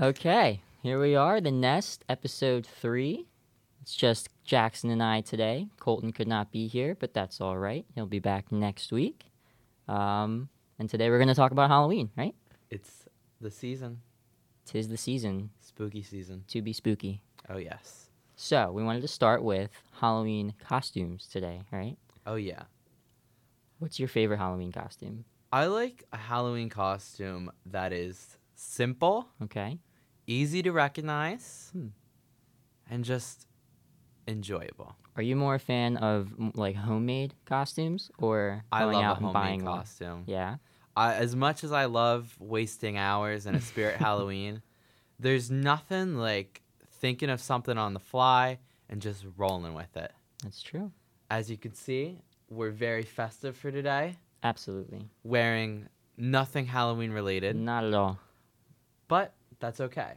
Okay, here we are, the Nest, episode three. It's just Jackson and I today. Colton could not be here, but that's all right. He'll be back next week. Um, and today we're going to talk about Halloween, right? It's the season, Tis the season spooky season. to be spooky. Oh yes. So we wanted to start with Halloween costumes today, right? Oh yeah. What's your favorite Halloween costume? I like a Halloween costume that is simple, Okay. easy to recognize, Hmm. and just enjoyable. Are you more a fan of m- like homemade costumes or I going love out a and buying homemade one? costume. Yeah. I, as much as I love wasting hours in a spirit Halloween, there's nothing like thinking of something on the fly and just rolling with it. That's true. As you can see, we're very festive for today, Absolutely. wearing nothing Halloween related, Not at all. But that's okay.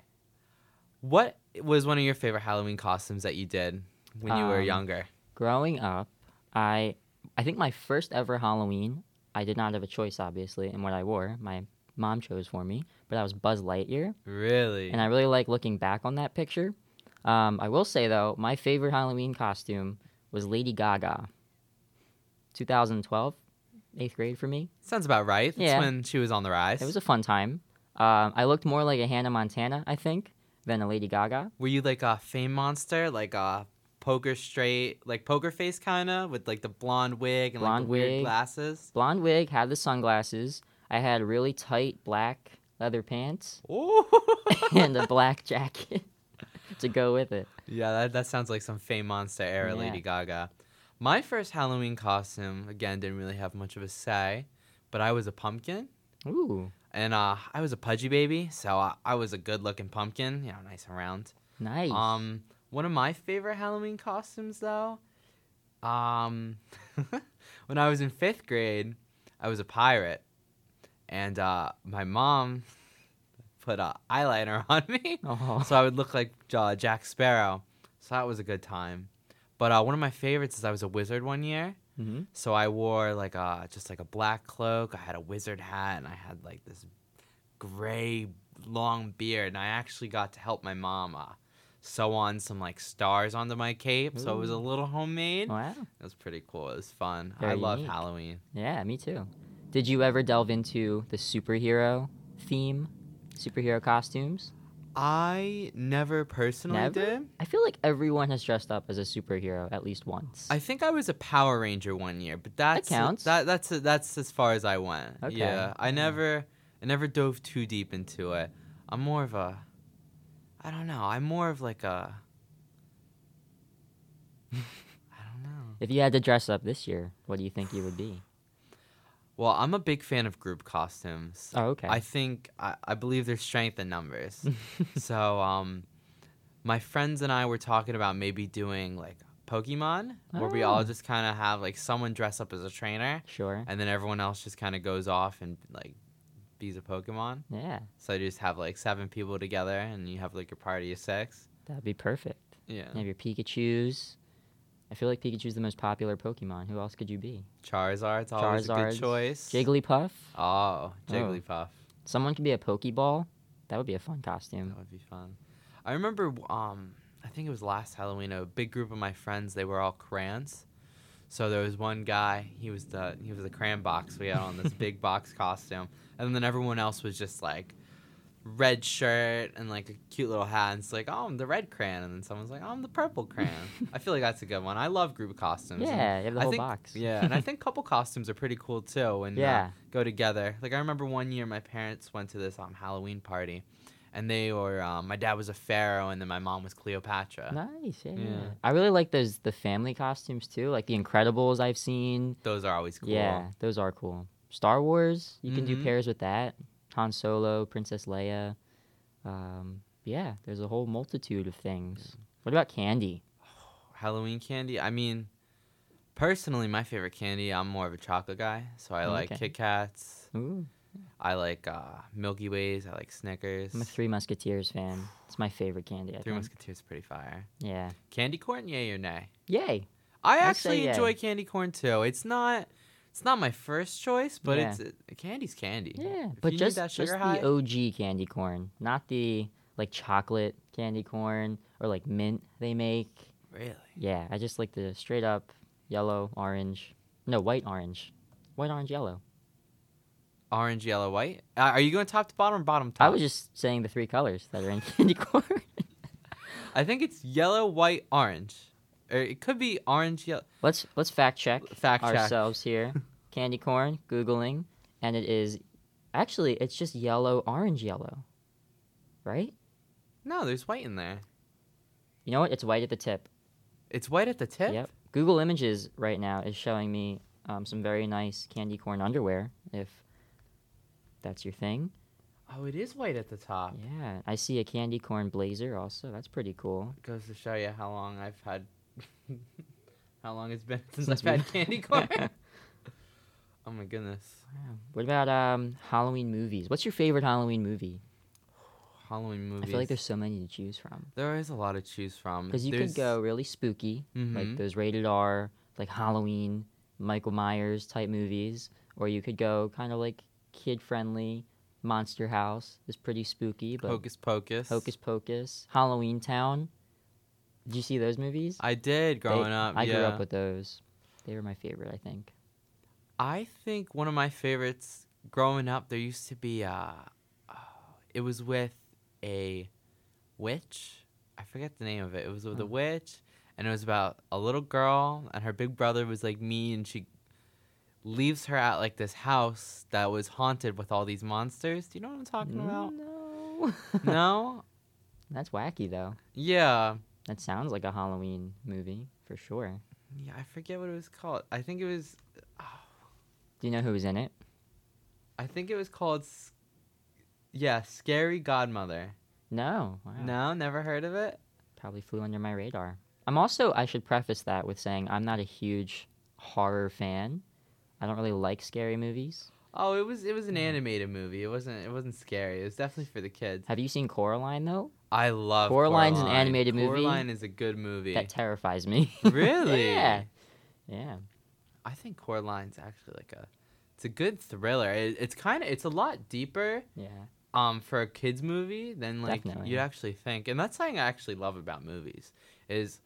What was one of your favorite Halloween costumes that you did when you were Um, younger? Growing up, I I think my first ever Halloween, I did not have a choice obviously in what I wore. My mom chose for me, but that was Buzz Lightyear, Really? and I really like looking back on that picture. Um, I will say though, my favorite Halloween costume was Lady Gaga. 2012, eighth grade for me. Sounds about right. That's Yeah. when she was on the rise. It was a fun time. Um, I looked more like a Hannah Montana, I think, than a Lady Gaga. Were you like a fame monster, like a poker straight, like poker face kind of, with like the blonde wig and like Blonde the weird glasses? Blonde wig, had the sunglasses. I had really tight black leather pants and a black jacket to go with it. yeah, that, that sounds like some fame monster era Yeah. Lady Gaga. My first Halloween costume, again, didn't really have much of a say, but I was a pumpkin. Ooh, And uh, I was a pudgy baby, so I, I was a good-looking pumpkin, you know, nice and round. nice. Um, one of my favorite Halloween costumes, though, um, when I was in fifth grade, I was a pirate, and uh, my mom put uh, eyeliner on me, so I would look like uh, Jack Sparrow. So that was a good time. But uh, one of my favorites is I was a wizard one year. Hmm So I wore like a just like a black cloak. I had a wizard hat, and I had like this gray long beard. And I actually got to help my mom uh, sew on some like stars onto my cape. So it was a little homemade. wow. It was pretty cool. It was fun. I Very love unique. Halloween. Yeah, me too. Did you ever delve into the superhero theme, superhero costumes? I never personally Never? did. I feel like everyone has dressed up as a superhero at least once. I think I was a Power Ranger one year, but that's counts. That that's that's as far as I went. Okay. Yeah, I Yeah. never I never dove too deep into it. I'm more of a I don't know. I'm more of like a I don't know. if you had to dress up this year, what do you think you would be? Well, I'm a big fan of group costumes. Oh, okay. I think I, I believe there's strength in numbers. so um my friends and I were talking about maybe doing like Pokemon where we all Oh. just kind of have like someone dress up as a trainer sure. and then everyone else just kind of goes off and like bees a Pokemon. Yeah, So you just have like seven people together, and you have like your party of six. that'd be perfect. Yeah, You have your Pikachu's. I feel like Pikachu's the most popular Pokemon. Who else could you be? Charizard's always a good choice. Jigglypuff. Oh, Jigglypuff. Someone could be a Pokeball. That would be a fun costume. That would be fun. I remember, um, I think it was last Halloween. A big group of my friends, they were all crayons. So there was one guy. He was the he was the crayon box. We had on this big box costume, and then everyone else was just like red shirt and like a cute little hat. And it's like, oh, I'm the red crayon, and then someone's like, oh, I'm the purple crayon. I feel like that's a good one. I love group costumes. Yeah, you have the I whole think- box. Yeah, and I think couple costumes are pretty cool too. And Yeah. go together. Like I remember one year, my parents went to this um Halloween party, and they were um, my dad was a pharaoh, and then my mom was Cleopatra. Nice. Yeah. Yeah. I really like those the family costumes too, like the Incredibles I've seen. Those are always cool. Yeah, those are cool. Star Wars, you can do Mhm. pairs with that. Han Solo, Princess Leia. Um, yeah, there's a whole multitude of things. What about candy? Halloween candy. I mean, personally, my favorite candy. I'm more of a chocolate guy, so I like Okay. Kit Kats. Ooh, I like uh, Milky Ways. I like Snickers. I'm a Three Musketeers fan. It's my favorite candy. I Three think. Musketeers, pretty fire. Yeah. Candy corn, yay or nay? Yay. I say actually yay. enjoy candy corn too. It's not. It's not my first choice, but Yeah. it's uh, candy's candy. Yeah, If but just just sugar the OG candy corn, not the like chocolate candy corn or like mint they make. Really? Yeah, I just like the straight up yellow, orange. No, white, orange. White, orange, yellow. Orange, yellow, white. Uh, are you going top to bottom or bottom top? I was just saying the three colors that are in candy corn. I think it's yellow, white, orange. Or it could be orange, yellow. let's let's fact check Fact check. ourselves here. candy corn, googling, and it is actually it's just yellow, orange, yellow. Right? No, there's white in there. You know what? It's white at the tip. It's white at the tip. Yep. Google Images right now is showing me um, some very nice candy corn underwear. If that's your thing, Oh, it is white at the top. yeah. I see a candy corn blazer also. That's pretty cool. Goes to show you how long I've had. how long has it's been since, I've had candy corn. oh my goodness. Wow. What about um, Halloween movies? What's your favorite Halloween movie? Halloween movies. I feel like there's so many to choose from. there is a lot to choose from. Because you There's- could go really spooky, like Mhm. those rated R, like Halloween, Michael Myers type movies, or you could go kind of like kid friendly. Monster House is pretty spooky, but Hocus Pocus. Hocus Pocus, Halloween Town. Did you see those movies? I did They- growing up. I yeah. grew up with those. They were my favorite, I think. I think one of my favorites growing up, there used to be uh oh, it was with a witch. I forget the name of it. It was with a Oh. witch and it was about a little girl and her big brother was like me and she leaves her at like this house that was haunted with all these monsters. Do you know what I'm talking about? No. no? That's wacky though. Yeah. That sounds like a Halloween movie for sure. Yeah, I forget what it was called. I think it was oh. Do you know who was in it? I think it was called S- Yeah, Scary Godmother. No. Wow. No, never heard of it? Probably flew under my radar. I'm also, I should preface that with saying I'm not a huge horror fan. I don't really like scary movies. Oh, it was it was an mm. animated movie. It wasn't it wasn't scary. It was definitely for the kids. Have you seen Coraline though? I love Coraline's an Coraline. animated movie Coraline is a good movie. That terrifies me. Really? yeah. Yeah. I think Coraline's actually like a it's a good thriller. It, it's kind of it's a lot deeper Yeah. um for a kids movie than like Definitely. you'd actually think. And that's something I actually love about movies is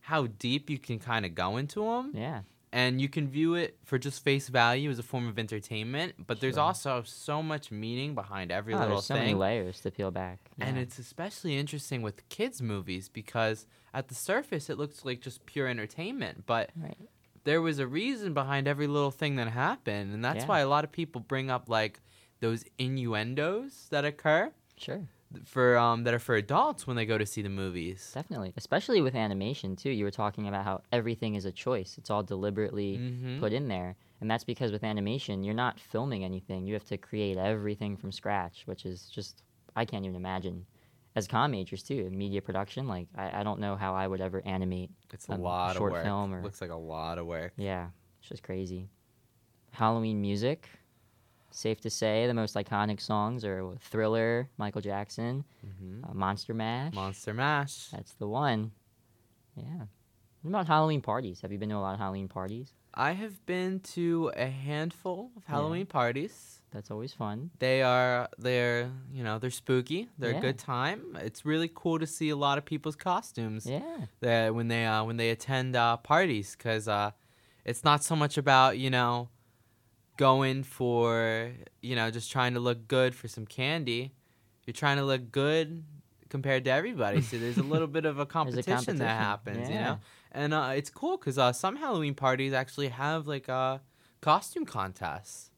how deep you can kind of go into them. Yeah. And you can view it for just face value as a form of entertainment but there's Sure. also so much meaning behind every Oh, little there's so many layers to peel back. and it's especially interesting with kids movies because at the surface it looks like just pure entertainment but right. there was a reason behind every little thing that happened and that's Yeah. why a lot of people bring up like those innuendos that occur Sure. For um that are for adults when they go to see the movies Definitely. Especially with animation too. You were talking about how everything is a choice. It's all deliberately Mhm. put in there. And that's because with animation, you're not filming anything. You have to create everything from scratch, which is just, I can't even imagine. As com majors, too, in media production, like, I, I don't know how I would ever animate. it's a a lot of work film or- looks like a lot of work Yeah, it's just crazy. Halloween music. Safe to say, the most iconic songs are Thriller, Michael Jackson, hmm uh, Monster Mash. monster mash That's the one. Yeah. What about Halloween parties? Have you been to a lot of Halloween parties? I have been to a handful of Yeah. Halloween parties. That's always fun. They are they're you know they're spooky. They're Yeah. a good time. It's really cool to see a lot of people's costumes Yeah. that when they uh, when they attend uh, parties because uh, it's not so much about you know going for you know just trying to look good for some candy. You're trying to look good compared to everybody. So there's a little bit of a There's a competition, competition. that happens. You know, and uh, it's cool because uh, some Halloween parties actually have like uh, costume contests.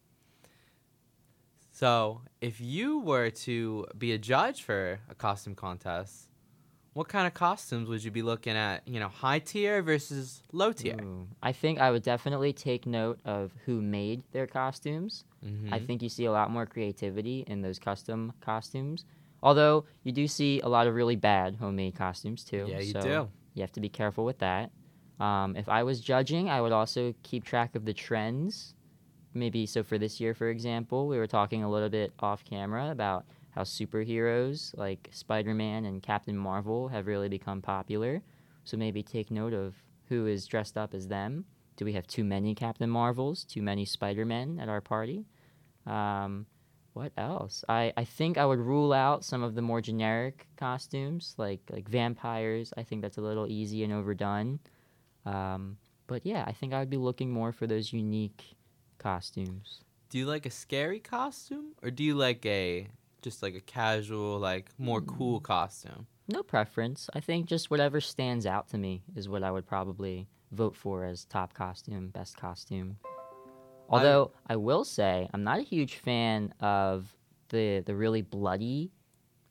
So, if you were to be a judge for a costume contest, what kind of costumes would you be looking at? You know, high tier versus low tier. Ooh. I think I would definitely take note of who made their costumes. Mm-hmm. I think you see a lot more creativity in those custom costumes. Although you do see a lot of really bad homemade costumes too. yeah, you so do. You have to be careful with that. Um, if I was judging, I would also keep track of the trends. Maybe so for this year, for example, we were talking a little bit off camera about how superheroes like Spider Man and Captain Marvel have really become popular. So maybe take note of who is dressed up as them. Do we have too many Captain Marvels, too many Spider Men at our party? Um, what else? I, I think I would rule out some of the more generic costumes, like like vampires. I think that's a little easy and overdone. Um, but yeah, I think I would be looking more for those unique costumes. Do you like a scary costume or do you like a just like a casual, like more cool costume? No preference. I think just whatever stands out to me is what I would probably vote for as top costume, best costume. Although I, will say I'm not a huge fan of the the really bloody.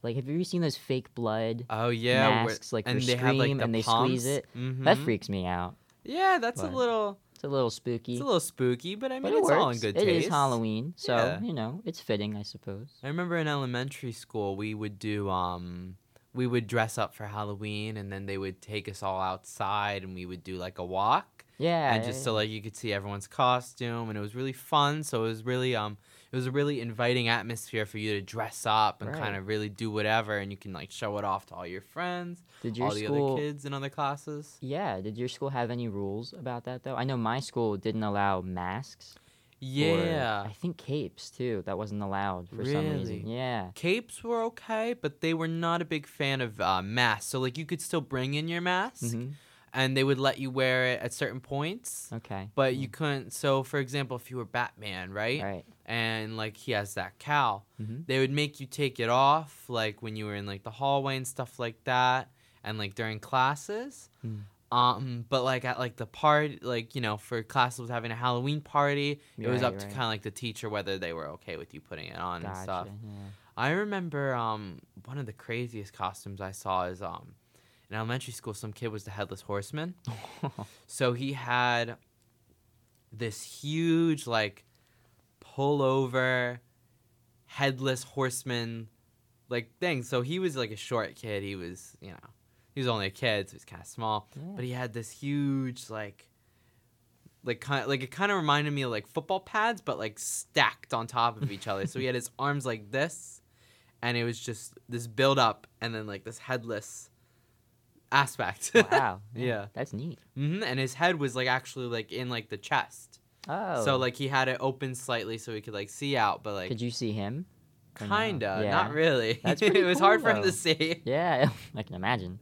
Like, have you ever seen those fake blood Oh yeah, masks, like and they have like Scream, the and they pumps. squeeze it? That Mhm. freaks me out. Yeah, that's But a little. It's a little spooky. It's a little spooky, but I mean, but it it's all in good It taste. is Halloween, so Yeah. you know it's fitting, I suppose. I remember in elementary school we would do um we would dress up for Halloween and then they would take us all outside and we would do like a walk Yeah, and just so like you could see everyone's costume and it was really fun so it was really um it was a really inviting atmosphere for you to dress up and Right. kind of really do whatever and you can like show it off to all your friends did your all the other kids in other classes Yeah, did your school have any rules about that though? I know my school didn't allow masks. or yeah I think capes too. That wasn't allowed for some Really? reason. Yeah. capes were okay but they were not a big fan of uh, masks so like you could still bring in your mask hmm and they would let you wear it at certain points Okay. but you couldn't so for example if you were batman right, Right. And like he has that cowl Mhm. they would make you take it off like when you were in like the hallway and stuff like that and like during classes Mm. um but like at like the party like you know for classes was having a halloween party it was Right, up to right. kind of like the teacher whether they were okay with you putting it on and stuff Yeah. I remember um one of the craziest costumes I saw is um in elementary school some kid was the headless horseman. So he had this huge like pullover headless horseman like thing. So he was like a short kid. He was, you know, he was only a kid, so he's kind of small. Yeah. But he had this huge like like kind of, like it kind of reminded me of like football pads but like stacked on top of each other. So he had his arms like this and it was just this build up and then like this headless aspect. wow. Yeah. That's neat. hmm And his head was like actually like in like the chest. Oh. So like he had it open slightly so he could like see out, but like Could you see him? kinda, Yeah. not really. That's it was cool, hard for him to see Yeah, I can imagine.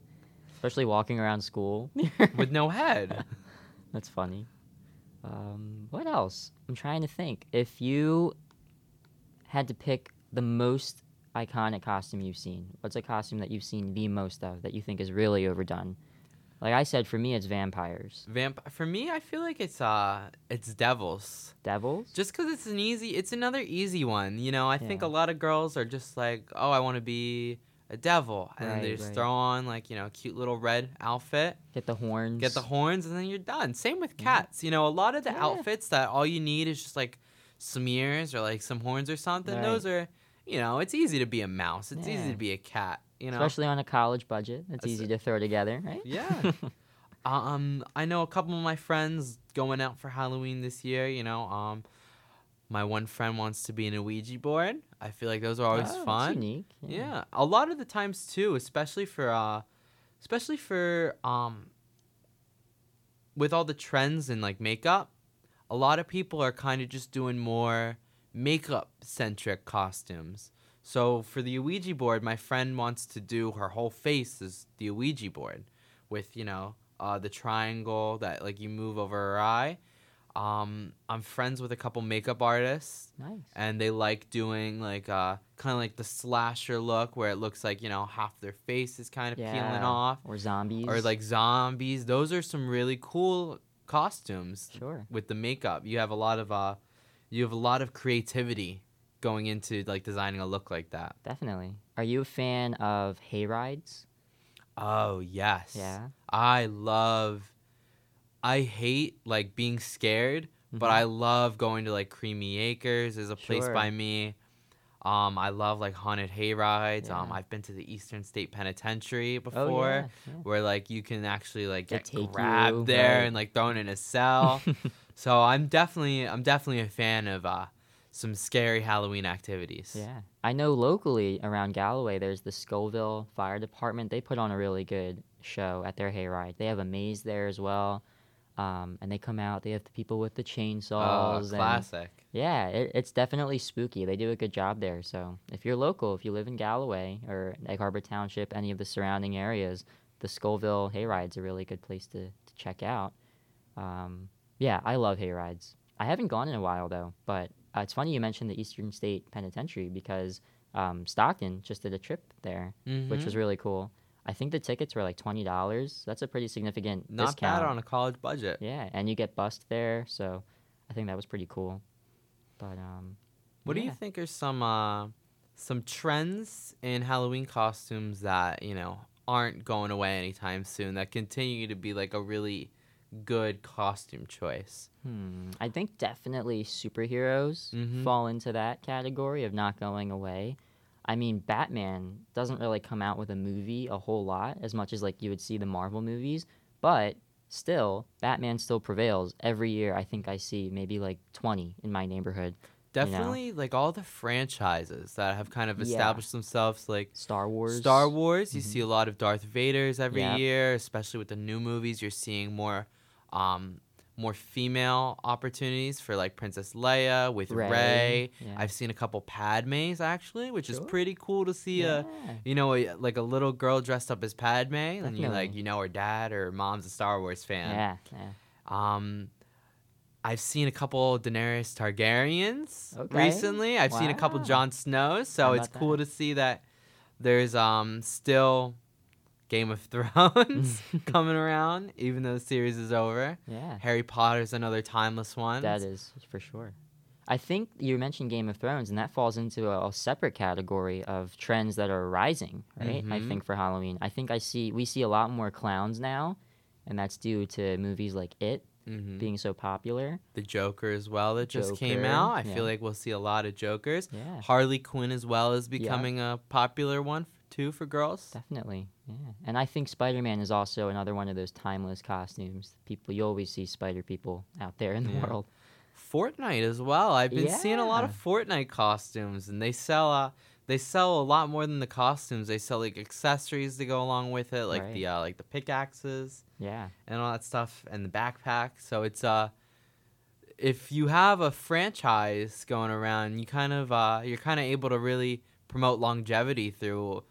Especially walking around school. with no head. That's funny. Um, what else? I'm trying to think. If you had to pick the most iconic costume you've seen, what's a costume that you've seen the most of that you think is really overdone? Like I said, for me, it's vampires, Vamp for me, I feel like it's uh it's devils. devils. Just because it's an easy, it's another easy one. You know, I think a lot of girls are just like, oh, I want to be a devil, and then they just right. throw on like you know a cute little red outfit, Get the horns. get the horns, and then you're done. Same with Yeah. cats. You know, a lot of the Yeah. outfits that all you need is just like some ears or like some horns or something. Right. Those are, you know, it's easy to be a mouse. It's easy to be a cat. You know, Especially on a college budget, it's That's easy it. to throw together, right? Yeah. um, I know a couple of my friends going out for Halloween this year. You know, um, my one friend wants to be an Ouija board. I feel like those are always Oh, that's fun. unique. Yeah. a lot of the times too, especially for uh, especially for um, with all the trends in like makeup, a lot of people are kind of just doing more makeup centric costumes. So for the Ouija board, my friend wants to do her whole face is the Ouija board, with you know uh, the triangle that like you move over her eye. Um, I'm friends with a couple makeup artists Nice. and they like doing like uh kind of like the slasher look where it looks like you know half their face is kind of peeling off Or zombies. or like zombies those are some really cool costumes Sure. with the makeup you have a lot of uh you have a lot of creativity going into like designing a look like that Definitely. Are you a fan of hay rides? oh yes Yeah. i love i hate like being scared but Mhm. I love going to like Creamy Acres. Is a place by me. Um, I love like haunted hay rides. Um, I've been to the Eastern State Penitentiary before, Oh, yeah. yeah. where like you can actually like get grabbed you, there right. and like thrown in a cell. so I'm definitely I'm definitely a fan of uh, some scary Halloween activities. Yeah. I know locally around Galloway, there's the Scullville Fire Department. They put on a really good show at their hayride. They have a maze there as well. Um, and they come out. They have the people with the Oh, chainsaws. and- classic. yeah, it, it's definitely spooky. They do a good job there. So if you're local, if you live in Galloway or Egg Harbor Township, any of the surrounding areas, the Scullville Hayride's a really good place to, to check out. Um, yeah, I love hayrides. I haven't gone in a while though, but uh, it's funny you mentioned the Eastern State Penitentiary because um, Stockton just did a trip there, which Mhm. was really cool. I think the tickets were like twenty dollars. That's a pretty significant not discount. bad on a college budget. yeah, and you get bussed there, so I think that was pretty cool. But um, What do you think are some uh, some trends in Halloween costumes that you know aren't going away anytime soon that continue to be like a really good costume choice? Hmm. I think definitely superheroes Mhm. fall into that category of not going away. I mean, Batman doesn't really come out with a movie a whole lot as much as like you would see the Marvel movies, but still, Batman still prevails every year. I think I see maybe like 20 in my neighborhood. know? Definitely, like all the franchises that have kind of Yeah. established themselves, like Star Wars. Star Wars. You Mhm. see a lot of Darth Vader's every Yep. year, especially with the new movies. You're seeing more, um, more female opportunities for like Princess Leia with Rey, Rey. yeah. I've seen a couple Padmes actually, which is pretty cool to see a you know a, like a little girl dressed up as Padme, and you like you know her dad or mom's a Star Wars fan. Yeah, yeah. Um, I've seen a couple Daenerys Targaryens Okay. recently. I've seen a couple Wow. Jon Snows, so it's cool that? to see that there's um still Game of Thrones coming around, even though the series is over. Yeah. Harry Potter's another timeless one. That is for sure. I think you mentioned Game of Thrones, and that falls into a, a separate category of trends that are rising, right? I Mhm. think for Halloween, I think I see we see a lot more clowns now, and that's due to movies like It hmm being so popular. the Joker as well that just came out. I yeah. feel like we'll see a lot of Jokers. Yeah, Harley Quinn as well is becoming a popular one too for girls. definitely. Yeah, and I think Spider Man is also another one of those timeless costumes. People, you always see Spider people out there in the Yeah. world. Fortnite as well. I've been seeing a lot of Yeah. Fortnite costumes, and they sell uh, they sell a lot more than the costumes. They sell like accessories to go along with it, like the uh, like the pickaxes Yeah, and all that stuff, and the backpack. So it's uh, if you have a franchise going around, you kind of uh, you're kind of able to really promote longevity through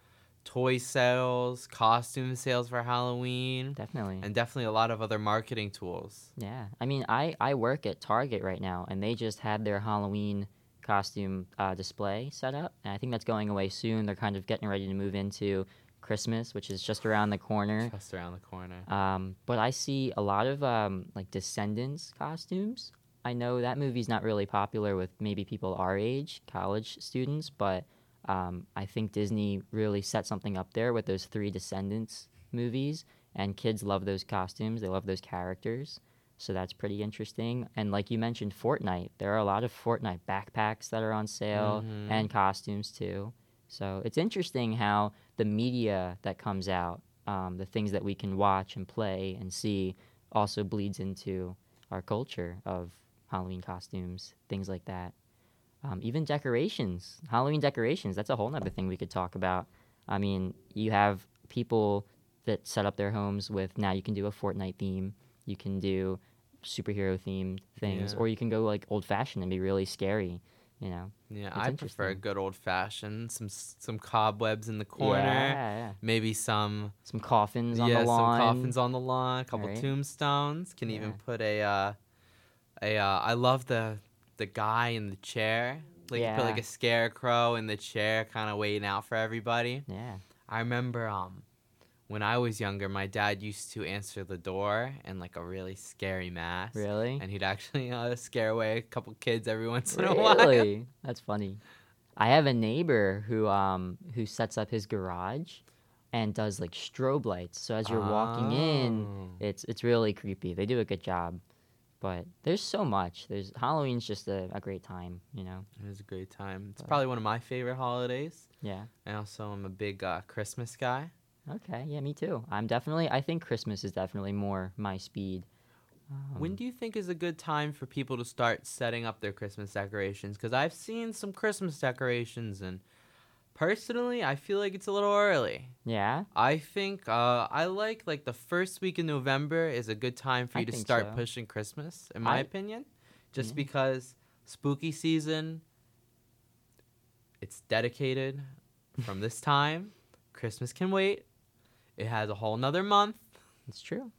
toy sales, costume sales for Halloween, definitely. and definitely a lot of other marketing tools. Yeah, I mean, I I work at Target right now, and they just had their Halloween costume uh, display set up, and I think that's going away soon. They're kind of getting ready to move into Christmas, which is just around the corner. Just around the corner. Um, but I see a lot of um, like Descendants costumes. I know that movie's not really popular with maybe people our age, college students, but um, I think Disney really set something up there with those three Descendants movies, and kids love those costumes. They love those characters. So that's pretty interesting. And like you mentioned, Fortnite. There are a lot of Fortnite backpacks that are on sale Mhm. and costumes too. So it's interesting how the media that comes out, um, the things that we can watch and play and see, also bleeds into our culture of Halloween costumes, things like that. Um, even decorations, Halloween decorations, that's a whole other thing we could talk about. I mean, you have people that set up their homes with now you can do a Fortnite theme, you can do superhero themed things, Yeah. or you can go like old fashioned and be really scary, you know? Yeah, It's I prefer good old fashioned. Some some cobwebs in the corner. Yeah, yeah. Maybe some Some coffins on yeah, the lawn. some coffins on the lawn. A couple Right. tombstones. Can even put a uh, a. Uh, I love the the guy in the chair. Like you put like a scarecrow in the chair, kind of waiting out for everybody. Yeah. I remember um when I was younger, my dad used to answer the door in like a really scary mask. Really? And he'd actually uh, scare away a couple kids every once in a while. Really? That's funny. I have a neighbor who um who sets up his garage and does like strobe lights. So as you're walking in, Oh. it's it's really creepy. They do a good job. But there's so much. There's Halloween's just a, a great time, you know. It is a great time. It's But- probably one of my favorite holidays. Yeah. I also am a big uh, Christmas guy. Okay. Yeah, me too. I'm definitely I think Christmas is definitely more my speed. when Um, do you think is a good time for people to start setting up their Christmas decorations? Because I've seen some Christmas decorations and Personally, I feel like it's a little early. Yeah. I think uh, I like like the first week in November is a good time for I you to start so. pushing Christmas, in my I- opinion. Just Yeah. because spooky season, it's dedicated from this time. Christmas can wait. It has a whole nother month. It's true.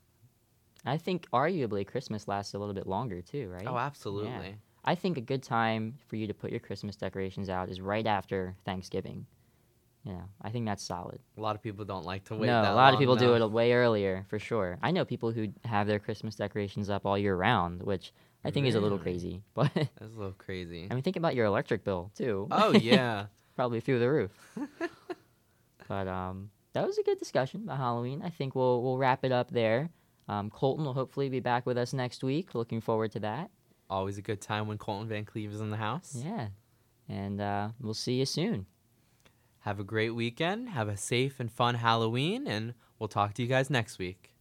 I think arguably Christmas lasts a little bit longer too, right? Oh, absolutely. I think a good time for you to put your Christmas decorations out is right after Thanksgiving. You know, I think that's solid. A lot of people don't like to wait. no, that a lot of people do though. it way earlier for sure. I know people who have their Christmas decorations up all year round, which I think is a little crazy. But That's a little crazy. I mean, think about your electric bill too. oh yeah. probably through the roof. but um, that was a good discussion about Halloween. I think we'll we'll wrap it up there. Um, Colton will hopefully be back with us next week. Looking forward to that. Always a good time when Colton Van Cleve is in the house. Yeah, and uh, we'll see you soon. Have a great weekend. Have a safe and fun Halloween, and we'll talk to you guys next week.